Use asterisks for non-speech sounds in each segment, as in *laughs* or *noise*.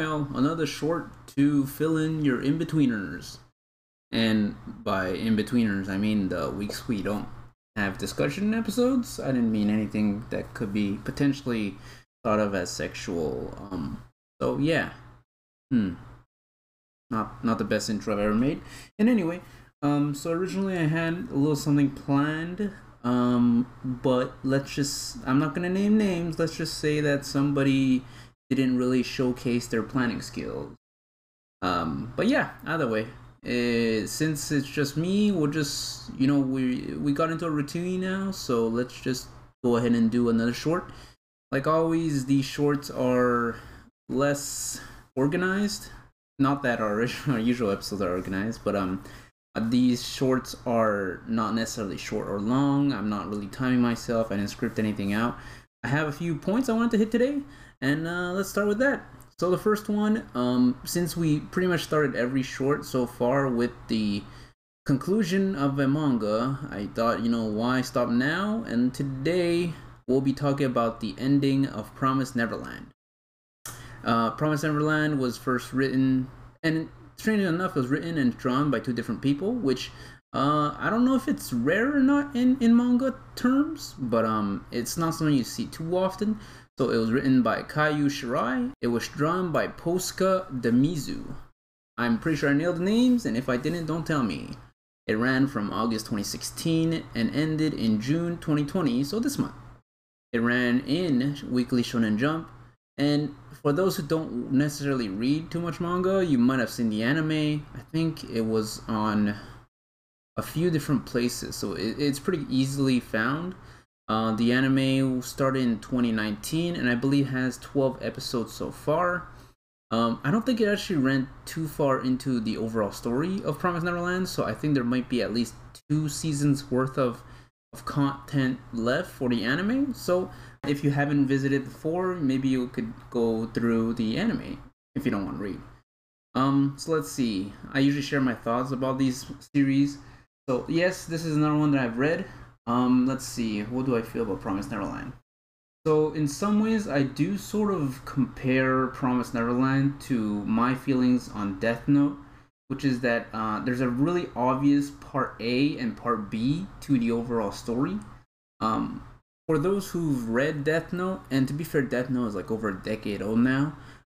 while, another short to fill in your in betweeners. And by in betweeners, I mean the weeks we don't have discussion episodes. I didn't mean anything that could be potentially thought of as sexual. Um, so yeah, hmm, not not the best intro I've ever made. And anyway, um, so originally I had a little something planned. Um, but let's just I'm not gonna name names. Let's just say that somebody didn't really showcase their planning skills. Um, but yeah, either way, uh, since it's just me, we'll just you know we we got into a routine now, so let's just go ahead and do another short. Like always, these shorts are less organized. Not that our, *laughs* our usual episodes are organized, but um, these shorts are not necessarily short or long. I'm not really timing myself. I didn't script anything out. I have a few points I wanted to hit today, and uh, let's start with that. So the first one, um, since we pretty much started every short so far with the conclusion of a manga, I thought, you know, why stop now? And today we'll be talking about the ending of Promise Neverland. Uh, Promise Neverland was first written, and strangely enough, it was written and drawn by two different people, which uh, I don't know if it's rare or not in, in manga terms, but um, it's not something you see too often. So it was written by Kaiju Shirai. It was drawn by Posuka Demizu. I'm pretty sure I nailed the names, and if I didn't, don't tell me. It ran from August 2016 and ended in June 2020, so this month. It ran in Weekly Shonen Jump, and for those who don't necessarily read too much manga, you might have seen the anime. I think it was on a few different places, so it, it's pretty easily found. Uh, the anime started in 2019 and I believe has 12 episodes so far. Um, I don't think it actually ran too far into the overall story of Promise Neverland, so I think there might be at least two seasons worth of, of content left for the anime. So if you haven't visited before, maybe you could go through the anime if you don't want to read. Um, so let's see. I usually share my thoughts about these series. So yes, this is another one that I've read. Um, let's see. What do I feel about Promise Neverland? So in some ways, I do sort of compare Promise Neverland to my feelings on Death Note, which is that uh, there's a really obvious part A and part B to the overall story. Um, for those who've read Death Note, and to be fair, Death Note is like over a decade old now.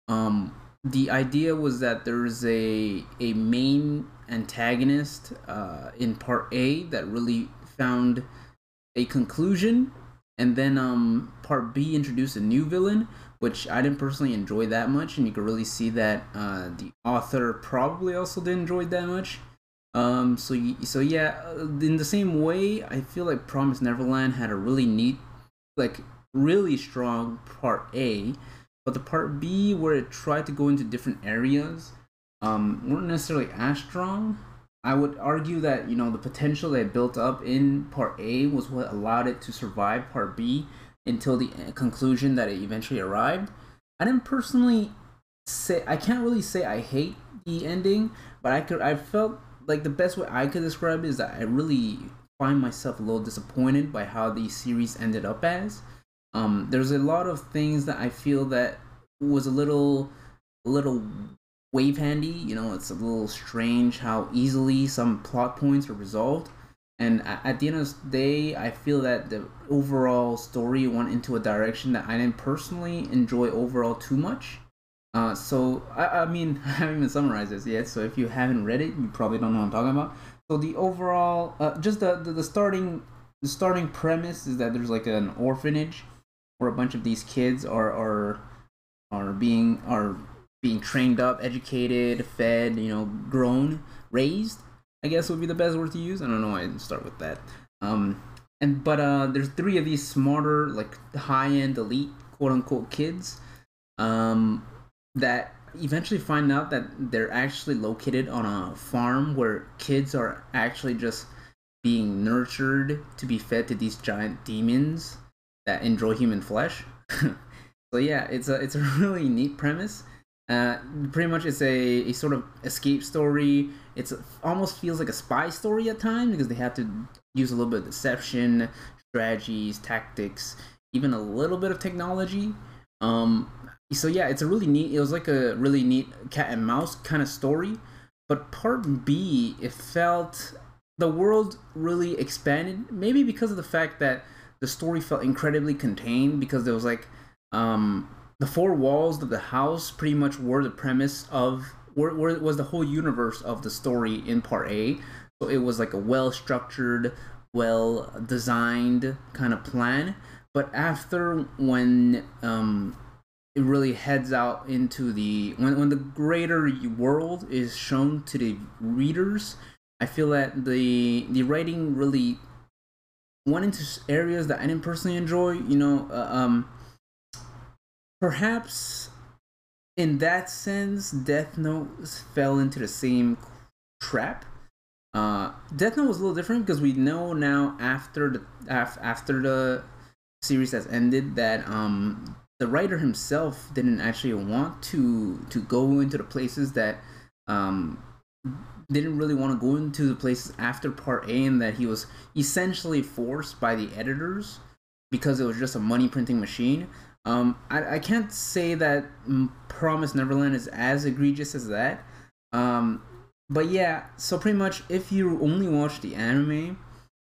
Um, the idea was that there's a a main antagonist uh, in part A that really found a conclusion, and then um, part B introduced a new villain, which I didn't personally enjoy that much, and you could really see that uh, the author probably also didn't enjoy that much. Um, so so yeah, uh, in the same way, I feel like Promise Neverland had a really neat, like really strong part A, but the part B where it tried to go into different areas, um, weren't necessarily as strong. I would argue that you know the potential that built up in part A was what allowed it to survive part B until the uh, conclusion that it eventually arrived. I didn't personally say I can't really say I hate the ending, but I could I felt like the best way I could describe it is that I really find myself a little disappointed by how the series ended up as. Um, there's a lot of things that I feel that was a little, a little wave handy. You know, it's a little strange how easily some plot points are resolved. And at the end of the day, I feel that the overall story went into a direction that I didn't personally enjoy overall too much. Uh, so I, I mean *laughs* I haven't even summarized this yet. So if you haven't read it, you probably don't know what I'm talking about. So the overall, uh, just the, the the starting the starting premise is that there's like an orphanage where a bunch of these kids are are are being are being trained up, educated, fed, you know, grown, raised. I guess would be the best word to use. I don't know why I didn't start with that. Um, and but uh, there's three of these smarter, like high end elite quote unquote kids. Um, that eventually find out that they're actually located on a farm where kids are actually just being nurtured to be fed to these giant demons that enjoy human flesh. *laughs* so yeah, it's a it's a *laughs* really neat premise. Uh, pretty much it's a, a sort of escape story. It's almost feels like a spy story at times because they have to use a little bit of deception, strategies, tactics, even a little bit of technology. Um, so yeah, it's a really neat. It was like a really neat cat and mouse kind of story. But part B, it felt the world really expanded. Maybe because of the fact that the story felt incredibly contained because there was like um, the four walls of the house pretty much were the premise of where, where was the whole universe of the story in part A. So it was like a well structured, well designed kind of plan. But after when um, it really heads out into the when when the greater world is shown to the readers, I feel that the the writing really went into areas that I didn't personally enjoy. You know, uh, um, perhaps in that sense, Death Note fell into the same trap. Uh, Death Note was a little different because we know now after the af- after the series has ended that um the writer himself didn't actually want to to go into the places that um didn't really want to go into the places after part A and that he was essentially forced by the editors because it was just a money printing machine. Um, I, I can't say that Promise Neverland is as egregious as that. Um, but yeah, so pretty much if you only watch the anime,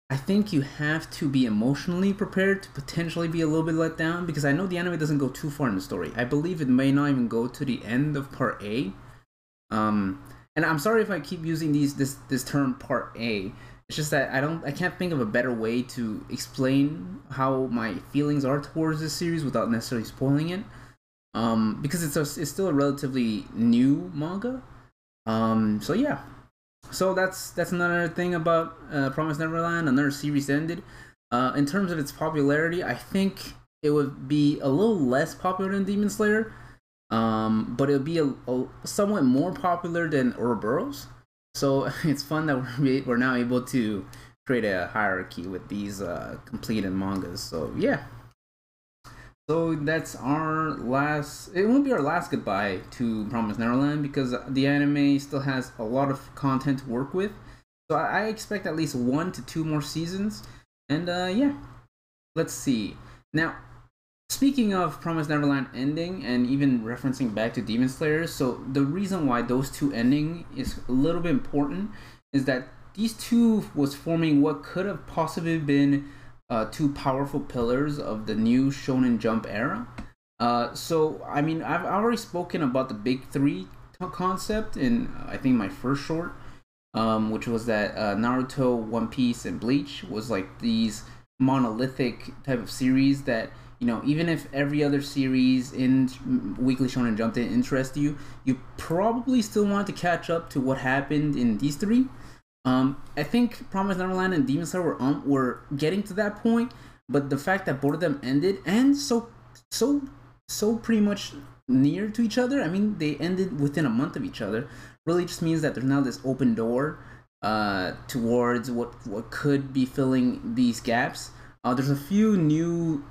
I think you have to be emotionally prepared to potentially be a little bit let down because I know the anime doesn't go too far in the story. I believe it may not even go to the end of part A. Um, and I'm sorry if I keep using these this this term part A. It's just that I don't I can't think of a better way to explain how my feelings are towards this series without necessarily spoiling it. Um, because it's a, it's still a relatively new manga. Um, so yeah. So that's that's another thing about uh, Promise Neverland. Another series ended. Uh, in terms of its popularity, I think it would be a little less popular than Demon Slayer um, but it'll be a, a, somewhat more popular than Ouroboros. So *laughs* it's fun that *laughs* we're, now able to create a hierarchy with these uh, completed mangas. So yeah. So that's our last. It won't be our last goodbye to Promise Neverland because the anime still has a lot of content to work with. So I expect at least one to two more seasons. And uh, yeah, let's see. Now Speaking of Promise Neverland ending and even referencing back to Demon Slayer, so the reason why those two ending is a little bit important is that these two was forming what could have possibly been uh, two powerful pillars of the new Shonen Jump era. Uh, so I mean, I've already spoken about the big three concept in uh, I think my first short, um, which was that uh, Naruto, One Piece, and Bleach was like these monolithic type of series that you know, even if every other series in Weekly Shonen Jump didn't interest you, you probably still want to catch up to what happened in these three. Um, I think Promise Neverland and Demon Slayer were um, were getting to that point, but the fact that both of them ended and so so so pretty much near to each other. I mean, they ended within a month of each other. Really, just means that there's now this open door uh, towards what what could be filling these gaps. Uh, there's a few new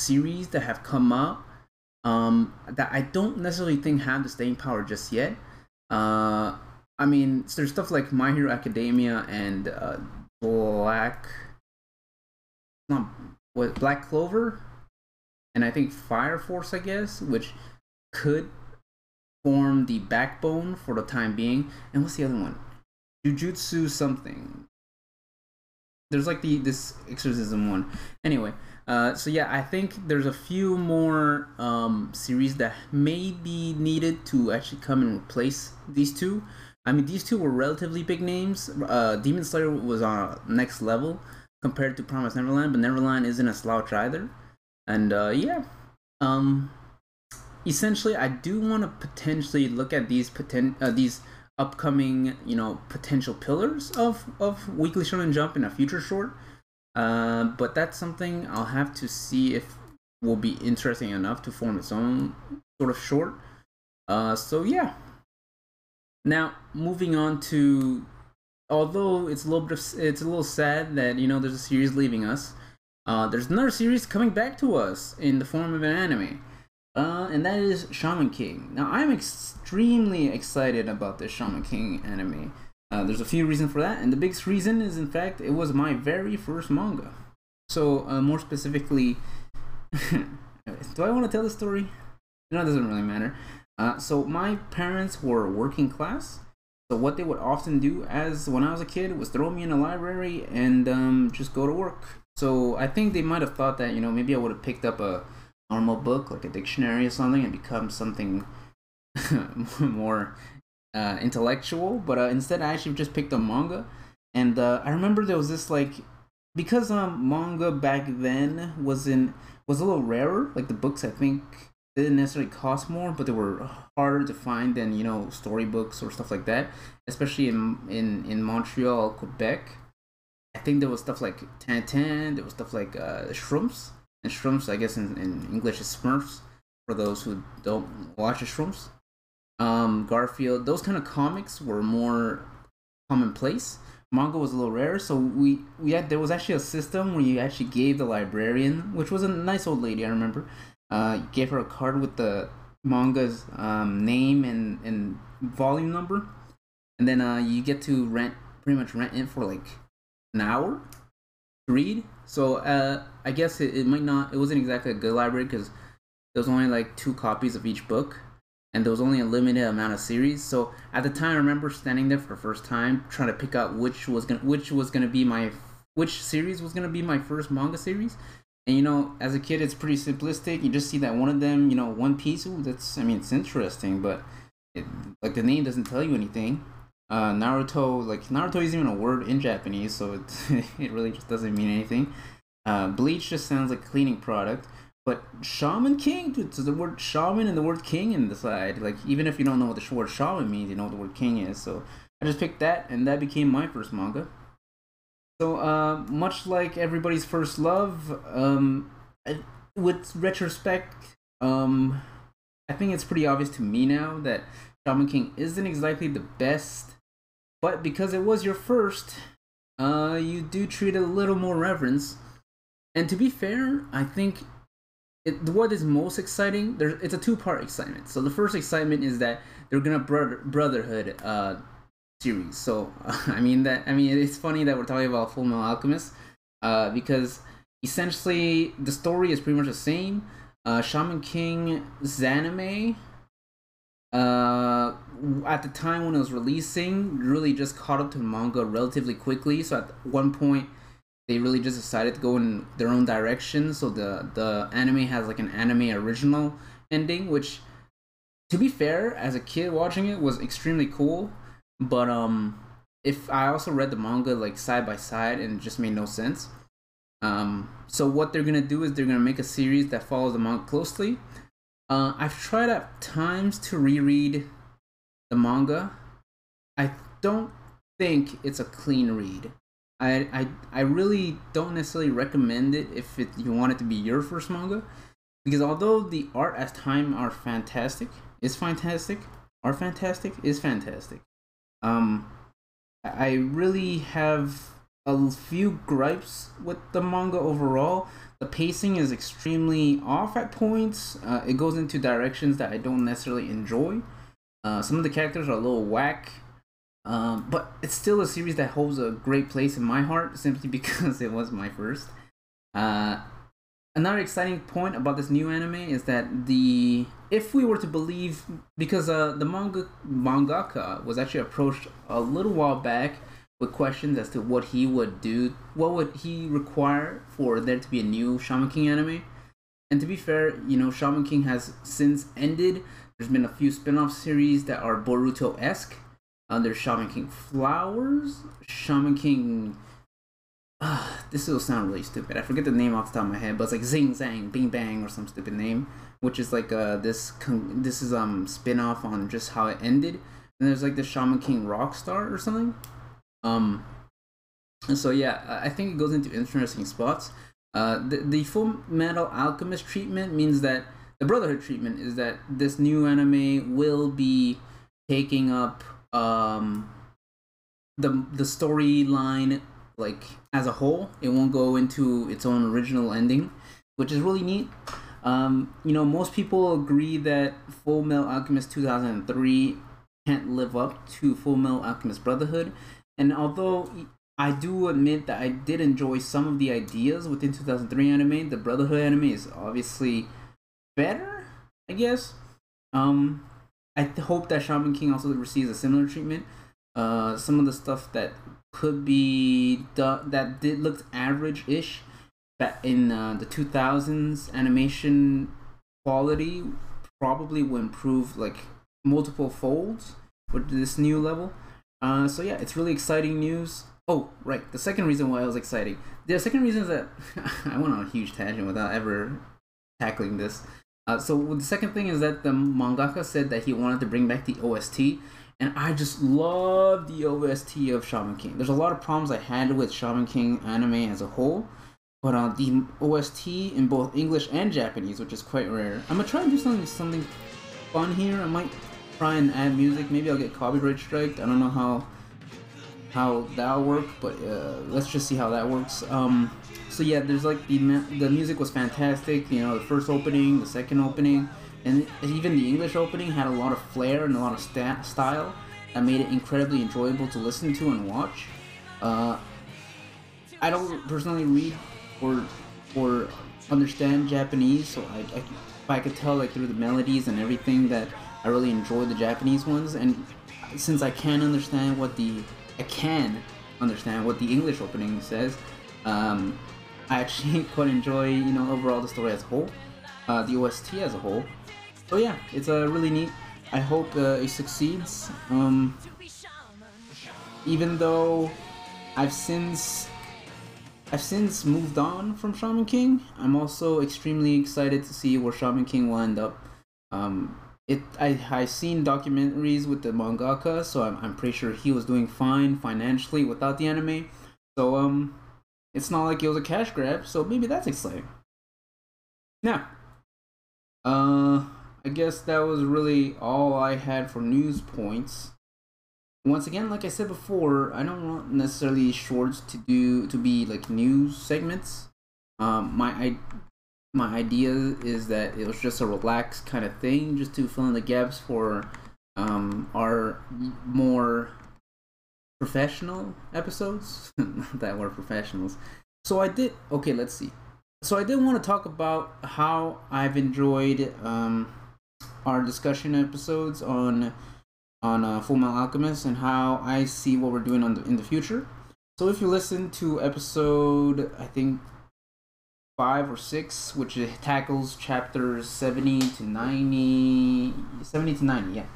series that have come up um, that I don't necessarily think have the staying power just yet. Uh, I mean, there's stuff like My Hero Academia and uh, Black, not what Black Clover, and I think Fire Force, I guess, which could form the backbone for the time being. And what's the other one? Jujutsu something. There's like the this exorcism one. Anyway, uh, so yeah, I think there's a few more um, series that may be needed to actually come and replace these two. I mean, these two were relatively big names. Uh, Demon Slayer was on next level compared to Promise Neverland, but Neverland isn't a slouch either. And uh, yeah, um, essentially, I do want to potentially look at these poten- uh, these upcoming, you know, potential pillars of of Weekly Shonen Jump in a future short. Uh, but that's something I'll have to see if will be interesting enough to form its own sort of short. Uh, so yeah. Now moving on to, although it's a little bit of, it's a little sad that you know there's a series leaving us. Uh, there's another series coming back to us in the form of an anime. Uh, and that is Shaman King. Now, I'm extremely excited about this Shaman King anime. Uh, there's a few reasons for that, and the biggest reason is, in fact, it was my very first manga. So, uh, more specifically, *laughs* do I want to tell the story? No, it doesn't really matter. Uh, so my parents were working class. So what they would often do, as when I was a kid, was throw me in a library and um, just go to work. So I think they might have thought that you know maybe I would have picked up a normal book like a dictionary or something and become something *laughs* more uh, intellectual. But uh, instead, I actually just picked up manga. And uh, I remember there was this like because um manga back then was in was a little rarer. Like the books, I think didn't necessarily cost more, but they were harder to find than you know storybooks or stuff like that. Especially in in in Montreal, Quebec. I think there was stuff like Tintin. There was stuff like uh, Schtroumpfs and Schtroumpfs. I guess in, in English is Smurfs for those who don't watch the Schtroumpfs. Um, Garfield. Those kind of comics were more commonplace manga was a little rare, so we we had there was actually a system where you actually gave the librarian, which was a nice old lady, I remember, uh, gave her a card with the manga's um, name and and volume number, and then uh, you get to rent pretty much rent it for like an hour to read. So uh, I guess it, it might not it wasn't exactly a good library because there was only like two copies of each book and there was only a limited amount of series. So at the time, I remember standing there for the first time, trying to pick out which was gonna which was gonna be my which series was gonna be my first manga series. And you know, as a kid, it's pretty simplistic. You just see that one of them, you know, One Piece. Ooh, that's I mean, it's interesting, but it, like the name doesn't tell you anything. Uh, Naruto, like Naruto isn't even a word in Japanese, so it *laughs* it really just doesn't mean anything. Uh, Bleach just sounds like cleaning product. But Shaman King, dude, so the word shaman and the word king in the side. Like, even if you don't know what the word shaman means, you know what the word king is. So I just picked that, and that became my first manga. So, uh, much like everybody's first love, um, with retrospect, um, I think it's pretty obvious to me now that Shaman King isn't exactly the best, but because it was your first, uh, you do treat it a little more reverence. And to be fair, I think it, what is most exciting there it's a two-part excitement. So the first excitement is that they're gonna brother, brotherhood uh series. So uh, *laughs* i mean that i mean it's funny that we're talking about full metal alchemist uh because essentially the story is pretty much the same. Uh shaman king zanime uh at the time when it was releasing really just caught up to manga relatively quickly. So at one point they really just decided to go in their own direction. So the the anime has like an anime original ending, which, to be fair, as a kid watching it was extremely cool. But um, if I also read the manga like side by side and it just made no sense. Um, so what they're gonna do is they're gonna make a series that follows the manga closely. Uh, I've tried at times to reread the manga. I don't think it's a clean read. I, I I really don't necessarily recommend it if it, you want it to be your first manga, because although the art at time are fantastic, is fantastic, are fantastic, is fantastic. Um, I really have a few gripes with the manga overall. The pacing is extremely off at points. Uh, it goes into directions that I don't necessarily enjoy. Uh, some of the characters are a little whack. Um, but it's still a series that holds a great place in my heart simply *laughs* because it was my first. Uh, another exciting point about this new anime is that the if we were to believe because uh, the manga mangaka was actually approached a little while back with questions as to what he would do, what would he require for there to be a new Shaman King anime. And to be fair, you know, Shaman King has since ended. There's been a few spin-off series that are Boruto-esque there's Shaman King Flowers, Shaman King. Uh, this will sound really stupid. I forget the name off the top of my head, but it's like Zing Zang Bing Bang or some stupid name, which is like uh this con- this is um spin off on just how it ended. And there's like the Shaman King Rockstar or something. Um, and so yeah, I think it goes into interesting spots. Uh, the the Full Metal Alchemist treatment means that the Brotherhood treatment is that this new anime will be taking up um, the the storyline like as a whole. It won't go into its own original ending, which is really neat. Um, you know, most people agree that Full Metal Alchemist 2003 can't live up to Full Metal Alchemist Brotherhood, and although I do admit that I did enjoy some of the ideas within 2003 anime, the Brotherhood anime is obviously better I guess. Um, I hope that Shaman King also receives a similar treatment. Uh, some of the stuff that could be that did looked average-ish back in uh, the 2000s animation quality probably will improve like multiple folds with this new level. Uh, so yeah, it's really exciting news. Oh, right. The second reason why it was exciting. The second reason is that *laughs* I went on a huge tangent without ever tackling this. Uh, so the second thing is that the mangaka said that he wanted to bring back the OST, and I just love the OST of Shaman King. There's a lot of problems I had with Shaman King anime as a whole, but uh, the OST in both English and Japanese, which is quite rare. I'm gonna try and do something something fun here. I might try and add music. Maybe I'll get copyright striked. I don't know how how that'll work, but uh, let's just see how that works. Um, so yeah, there's like the the music was fantastic. You know, the first opening, the second opening, and even the English opening had a lot of flair and a lot of sta- style that made it incredibly enjoyable to listen to and watch. Uh, I don't personally read or or understand Japanese, so I, I I could tell like through the melodies and everything that I really enjoy the Japanese ones, and since I can understand what the I can understand what the English opening says, um, I actually *laughs* quite enjoy you know overall the story as a whole, uh, the OST as a whole. So yeah, it's a uh, really neat. I hope uh, it succeeds. Um, even though I've since I've since moved on from Shaman King. I'm also extremely excited to see where Shaman King will end up. Um, it I I seen documentaries with the mangaka, so I'm I'm pretty sure he was doing fine financially without the anime. So um, it's not like it was a cash grab. So maybe that's exciting. Now, uh, I guess that was really all I had for news points once again, like I said before, I don't want necessarily shorts to do to be like news segments. Um, my I, my idea is that it was just a relaxed kind of thing, just to fill in the gaps for um, our more professional episodes. *laughs* that were professionals. So I did. Okay, let's see. So I did want to talk about how I've enjoyed um, our discussion episodes on on uh, Full Metal Alchemist and how I see what we're doing the, in the future. So if you listen to episode, I think five or six, which tackles chapters 70 to 90, 70 to 90, yeah.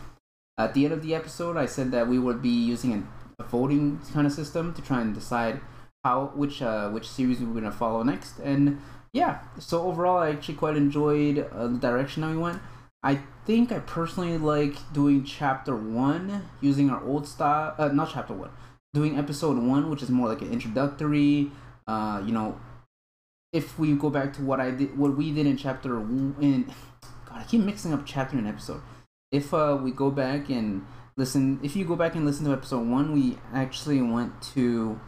At the end of the episode, I said that we would be using a, a voting kind of system to try and decide how which uh, which series we are gonna follow next. And yeah, so overall, I actually quite enjoyed uh, the direction that we went. I think I personally like doing chapter one using our old style. Uh, not chapter one, doing episode one, which is more like an introductory. Uh, you know, if we go back to what I did, what we did in chapter in, God, I keep mixing up chapter and episode. If uh, we go back and listen, if you go back and listen to episode one, we actually went to.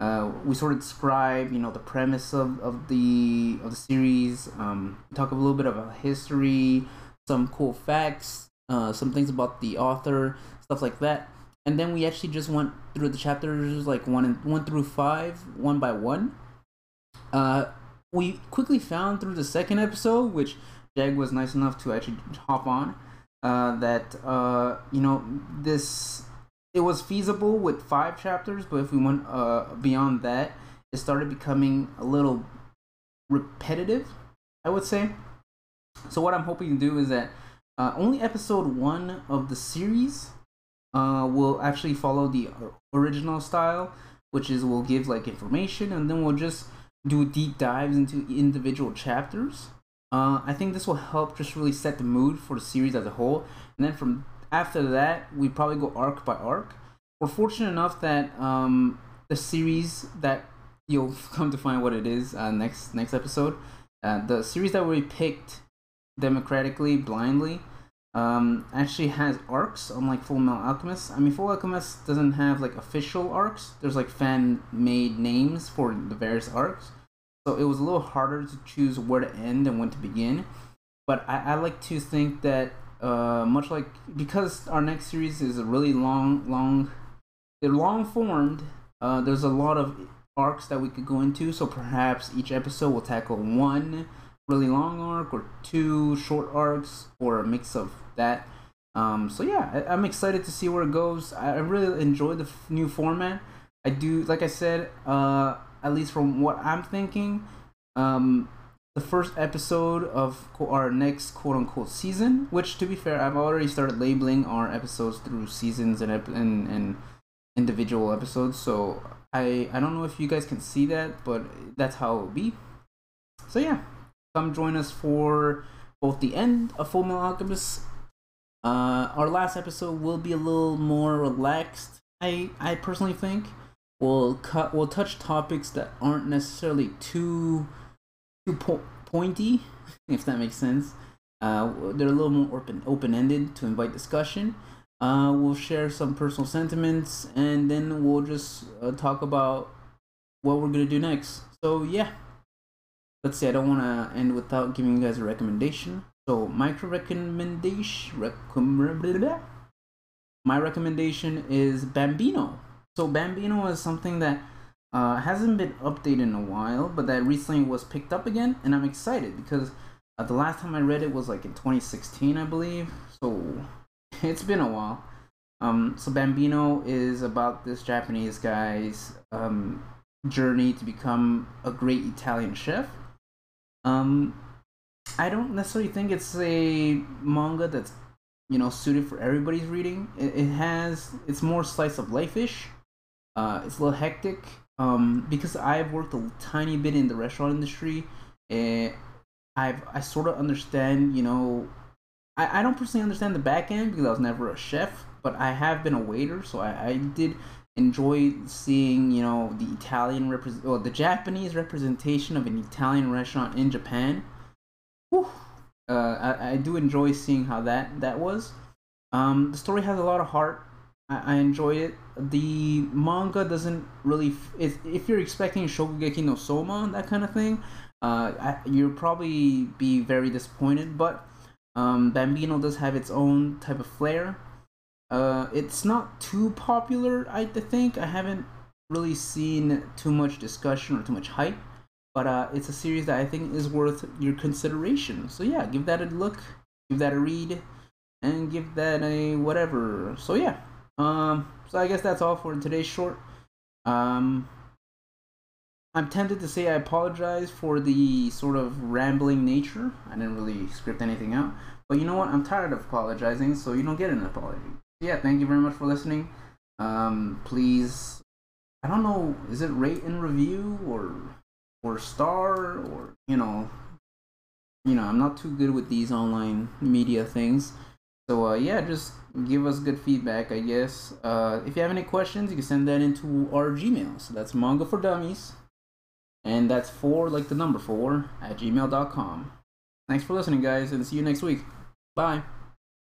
Uh, we sort of describe, you know, the premise of, of the of the series. Um, talk a little bit about history, some cool facts, uh, some things about the author, stuff like that. And then we actually just went through the chapters like one and one through five, one by one. Uh, we quickly found through the second episode, which Jag was nice enough to actually hop on, uh, that uh, you know this it was feasible with five chapters, but if we went uh, beyond that, it started becoming a little repetitive. I would say. So what I'm hoping to do is that uh, only episode one of the series uh, will actually follow the original style, which is we'll give like information and then we'll just do deep dives into individual chapters. Uh, I think this will help just really set the mood for the series as a whole. And then from after that, we probably go arc by arc. We're fortunate enough that um, the series that you'll *laughs* come to find what it is uh, next next episode. Uh, the series that we picked democratically, blindly, um, actually has arcs, unlike Full Metal Alchemist. I mean, Full Alchemist doesn't have like official arcs. There's like fan made names for the various arcs. So it was a little harder to choose where to end and when to begin. But I, I like to think that, uh, much like because our next series is a really long, long, they're long formed. Uh, there's a lot of arcs that we could go into. So perhaps each episode will tackle one really long arc or two short arcs or a mix of that. Um, so yeah, I, am excited to see where it goes. I, I really enjoy the f- new format. I do, like I said, uh, at least from what I'm thinking, um, the first episode of our next quote unquote season, which to be fair, I've already started labeling our episodes through seasons and, and, and individual episodes. So I, I don't know if you guys can see that, but that's how it will be. So yeah, come join us for both the end of Full Metal Alchemist. Uh, our last episode will be a little more relaxed. I I personally think we'll cut we'll touch topics that aren't necessarily too too po- pointy, *laughs* if that makes sense. Uh, they're a little more open open ended to invite discussion. Uh, we'll share some personal sentiments, and then we'll just uh, talk about what we're gonna do next. So yeah, let's see. I don't want to end without giving you guys a recommendation. So micro recommendation. Rec- my recommendation is Bambino. So Bambino is something that uh, hasn't been updated in a while, but that recently was picked up again, and I'm excited because uh, the last time I read it was like in 2016, I believe. So it's been a while. Um, so Bambino is about this Japanese guy's um, journey to become a great Italian chef. Um, I don't necessarily think it's a manga that's you know suited for everybody's reading. It, it has it's more slice of life ish. Uh, it's a little hectic. Um, because I've worked a tiny bit in the restaurant industry, and I've I sort of understand you know I, I don't personally understand the back end because I was never a chef, but I have been a waiter, so I, I did enjoy seeing you know the Italian represent or the Japanese representation of an Italian restaurant in Japan. Whew. Uh, I, I do enjoy seeing how that that was. Um, the story has a lot of heart. I, I enjoy it. The manga doesn't really. If, if you're expecting Shokugeki no Soma that kind of thing, uh, you'll probably be very disappointed. But um, Bambino does have its own type of flair. Uh, it's not too popular, I think. I haven't really seen too much discussion or too much hype, but uh, it's a series that I think is worth your consideration. So yeah, give that a look, give that a read, and give that a whatever. So yeah, um, so I guess that's all for today's short. Um, I'm tempted to say I apologize for the sort of rambling nature. I didn't really script anything out. But you know what? I'm tired of apologizing, so you don't get an apology. Yeah, thank you very much for listening. Um, please, I don't know, is it rate and review or or star or you know, you know, I'm not too good with these online media things. So uh, yeah, just give us good feedback, I guess. Uh, if you have any questions, you can send that into our Gmail. So that's manga for dummies and that's four, like the number four, at gmail.com. Thanks for listening, guys, and see you next week. Bye.